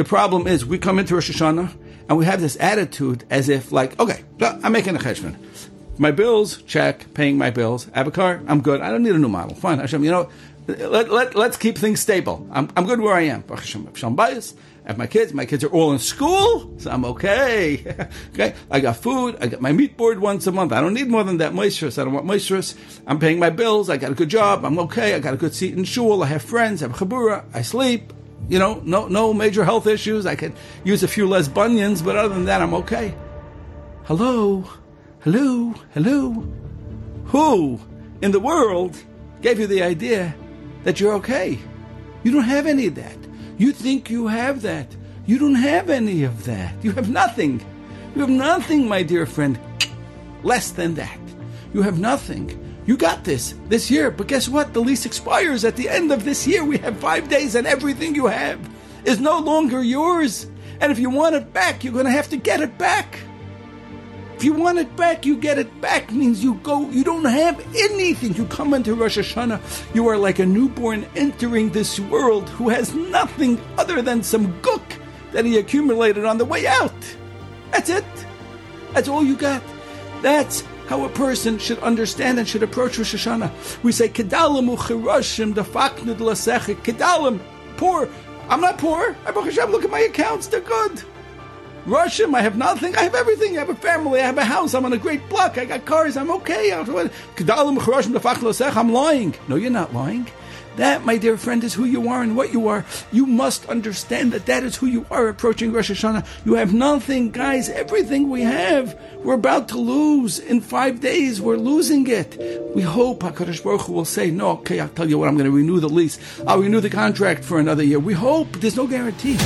The problem is we come into Rosh Hashanah and we have this attitude as if like, okay, I'm making a cheshbon. My bills, check, paying my bills. I have a car, I'm good. I don't need a new model. Fine, Hashem, you know, let, let, let's keep things stable. I'm, I'm good where I am. Hashem bias. I have my kids. My kids are all in school, so I'm okay. okay, I got food. I got my meat board once a month. I don't need more than that moisturous. I don't want moisturous. I'm paying my bills. I got a good job. I'm okay. I got a good seat in shul. I have friends. I have chabura. I sleep. You know, no no major health issues. I can use a few less bunions, but other than that, I'm okay. Hello, hello, hello. Who in the world gave you the idea that you're okay? You don't have any of that. You think you have that. You don't have any of that. You have nothing. You have nothing, my dear friend. Less than that. You have nothing. You got this this year, but guess what? The lease expires at the end of this year. We have five days, and everything you have is no longer yours. And if you want it back, you're going to have to get it back. If you want it back, you get it back. Means you go, you don't have anything. You come into Rosh Hashanah, you are like a newborn entering this world who has nothing other than some gook that he accumulated on the way out. That's it. That's all you got. That's how a person should understand and should approach Rosh Hashanah. We say, Kedalim uchirashim dafaknu delasecha. Kedalim, poor. I'm not poor. I look at my accounts, they're good. Russian, I have nothing. I have everything. I have a family. I have a house. I'm on a great block. I got cars. I'm okay. I'm lying. No, you're not lying. That, my dear friend, is who you are and what you are. You must understand that that is who you are approaching Rosh Hashanah. You have nothing, guys. Everything we have, we're about to lose. In five days, we're losing it. We hope HaKadosh Baruch Hu will say, no, okay, I'll tell you what, I'm going to renew the lease. I'll renew the contract for another year. We hope. There's no guarantee.